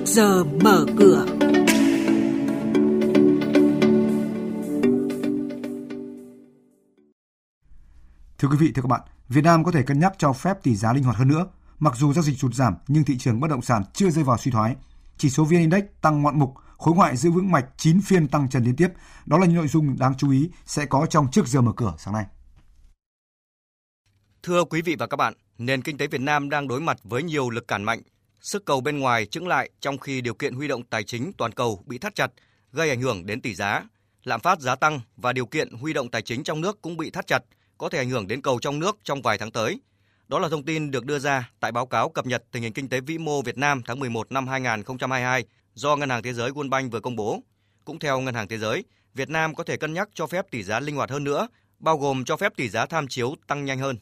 trước giờ mở cửa. Thưa quý vị, thưa các bạn, Việt Nam có thể cân nhắc cho phép tỷ giá linh hoạt hơn nữa. Mặc dù giao dịch sụt giảm nhưng thị trường bất động sản chưa rơi vào suy thoái. Chỉ số VN Index tăng ngoạn mục, khối ngoại giữ vững mạch 9 phiên tăng trần liên tiếp. Đó là những nội dung đáng chú ý sẽ có trong trước giờ mở cửa sáng nay. Thưa quý vị và các bạn, nền kinh tế Việt Nam đang đối mặt với nhiều lực cản mạnh. Sức cầu bên ngoài chững lại trong khi điều kiện huy động tài chính toàn cầu bị thắt chặt, gây ảnh hưởng đến tỷ giá. Lạm phát giá tăng và điều kiện huy động tài chính trong nước cũng bị thắt chặt, có thể ảnh hưởng đến cầu trong nước trong vài tháng tới. Đó là thông tin được đưa ra tại báo cáo cập nhật tình hình kinh tế vĩ mô Việt Nam tháng 11 năm 2022 do Ngân hàng Thế giới World Bank vừa công bố. Cũng theo Ngân hàng Thế giới, Việt Nam có thể cân nhắc cho phép tỷ giá linh hoạt hơn nữa, bao gồm cho phép tỷ giá tham chiếu tăng nhanh hơn.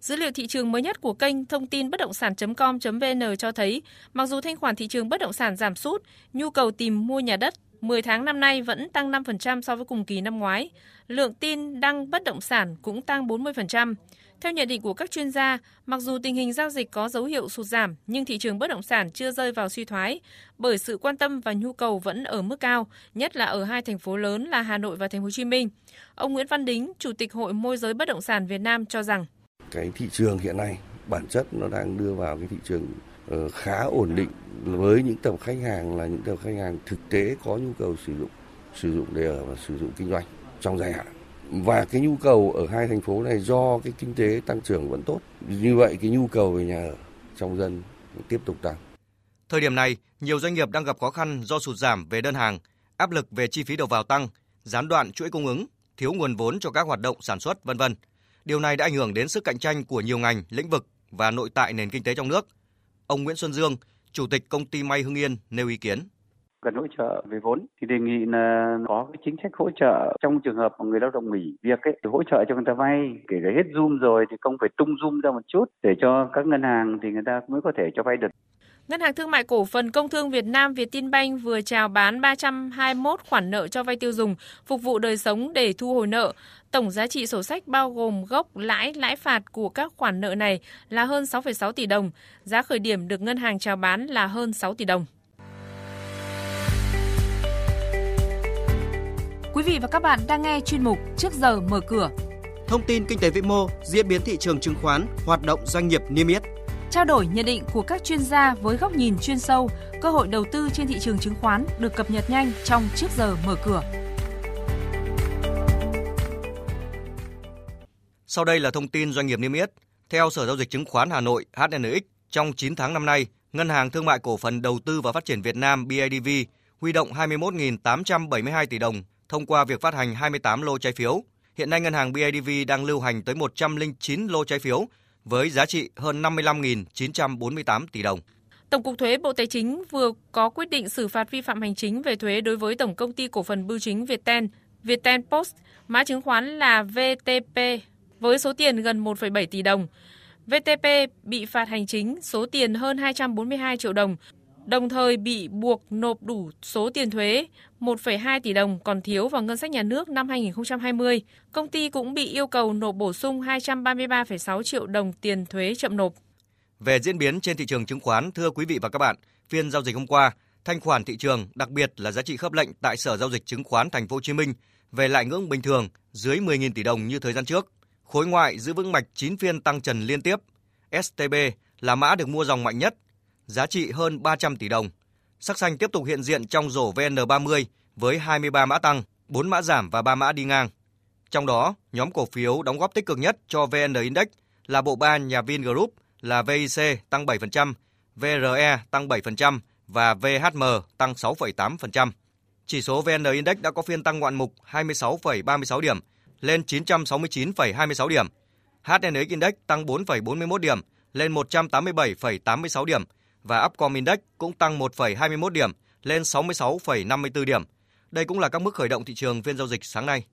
Dữ liệu thị trường mới nhất của kênh thông tin bất động sản.com.vn cho thấy, mặc dù thanh khoản thị trường bất động sản giảm sút, nhu cầu tìm mua nhà đất 10 tháng năm nay vẫn tăng 5% so với cùng kỳ năm ngoái. Lượng tin đăng bất động sản cũng tăng 40%. Theo nhận định của các chuyên gia, mặc dù tình hình giao dịch có dấu hiệu sụt giảm, nhưng thị trường bất động sản chưa rơi vào suy thoái bởi sự quan tâm và nhu cầu vẫn ở mức cao, nhất là ở hai thành phố lớn là Hà Nội và Thành phố Hồ Chí Minh. Ông Nguyễn Văn Đính, Chủ tịch Hội môi giới bất động sản Việt Nam cho rằng cái thị trường hiện nay, bản chất nó đang đưa vào cái thị trường ờ, khá ổn định với những tầm khách hàng là những tầm khách hàng thực tế có nhu cầu sử dụng sử dụng để ở và sử dụng kinh doanh trong dài hạn. Và cái nhu cầu ở hai thành phố này do cái kinh tế tăng trưởng vẫn tốt. Như vậy cái nhu cầu về nhà ở trong dân tiếp tục tăng. Thời điểm này, nhiều doanh nghiệp đang gặp khó khăn do sụt giảm về đơn hàng, áp lực về chi phí đầu vào tăng, gián đoạn chuỗi cung ứng, thiếu nguồn vốn cho các hoạt động sản xuất, vân vân. Điều này đã ảnh hưởng đến sức cạnh tranh của nhiều ngành, lĩnh vực và nội tại nền kinh tế trong nước. Ông Nguyễn Xuân Dương, Chủ tịch công ty May Hưng Yên nêu ý kiến. Cần hỗ trợ về vốn thì đề nghị là có cái chính sách hỗ trợ trong trường hợp mà người lao động nghỉ việc ấy thì hỗ trợ cho người ta vay. Kể cả hết zoom rồi thì không phải tung zoom ra một chút để cho các ngân hàng thì người ta mới có thể cho vay được. Ngân hàng Thương mại Cổ phần Công thương Việt Nam Vietinbank vừa chào bán 321 khoản nợ cho vay tiêu dùng, phục vụ đời sống để thu hồi nợ. Tổng giá trị sổ sách bao gồm gốc, lãi, lãi phạt của các khoản nợ này là hơn 6,6 tỷ đồng. Giá khởi điểm được ngân hàng chào bán là hơn 6 tỷ đồng. Quý vị và các bạn đang nghe chuyên mục Trước giờ mở cửa. Thông tin kinh tế vĩ mô, diễn biến thị trường chứng khoán, hoạt động doanh nghiệp niêm yết Trao đổi nhận định của các chuyên gia với góc nhìn chuyên sâu, cơ hội đầu tư trên thị trường chứng khoán được cập nhật nhanh trong trước giờ mở cửa. Sau đây là thông tin doanh nghiệp niêm yết. Theo Sở giao dịch chứng khoán Hà Nội HNX, trong 9 tháng năm nay, Ngân hàng Thương mại Cổ phần Đầu tư và Phát triển Việt Nam BIDV huy động 21.872 tỷ đồng thông qua việc phát hành 28 lô trái phiếu. Hiện nay ngân hàng BIDV đang lưu hành tới 109 lô trái phiếu với giá trị hơn 55.948 tỷ đồng. Tổng cục Thuế Bộ Tài chính vừa có quyết định xử phạt vi phạm hành chính về thuế đối với Tổng công ty cổ phần bưu chính Viettel, Viettel Post, mã chứng khoán là VTP với số tiền gần 1,7 tỷ đồng. VTP bị phạt hành chính số tiền hơn 242 triệu đồng đồng thời bị buộc nộp đủ số tiền thuế 1,2 tỷ đồng còn thiếu vào ngân sách nhà nước năm 2020. Công ty cũng bị yêu cầu nộp bổ sung 233,6 triệu đồng tiền thuế chậm nộp. Về diễn biến trên thị trường chứng khoán, thưa quý vị và các bạn, phiên giao dịch hôm qua, thanh khoản thị trường, đặc biệt là giá trị khớp lệnh tại Sở giao dịch chứng khoán Thành phố Hồ Chí Minh về lại ngưỡng bình thường dưới 10.000 tỷ đồng như thời gian trước. Khối ngoại giữ vững mạch 9 phiên tăng trần liên tiếp. STB là mã được mua dòng mạnh nhất giá trị hơn 300 tỷ đồng. Sắc xanh tiếp tục hiện diện trong rổ VN30 với 23 mã tăng, 4 mã giảm và 3 mã đi ngang. Trong đó, nhóm cổ phiếu đóng góp tích cực nhất cho VN Index là bộ ba nhà Vingroup là VIC tăng 7%, VRE tăng 7% và VHM tăng 6,8%. Chỉ số VN Index đã có phiên tăng ngoạn mục 26,36 điểm lên 969,26 điểm. HNX Index tăng 4,41 điểm lên 187,86 điểm và Upcom Index cũng tăng 1,21 điểm lên 66,54 điểm. Đây cũng là các mức khởi động thị trường phiên giao dịch sáng nay.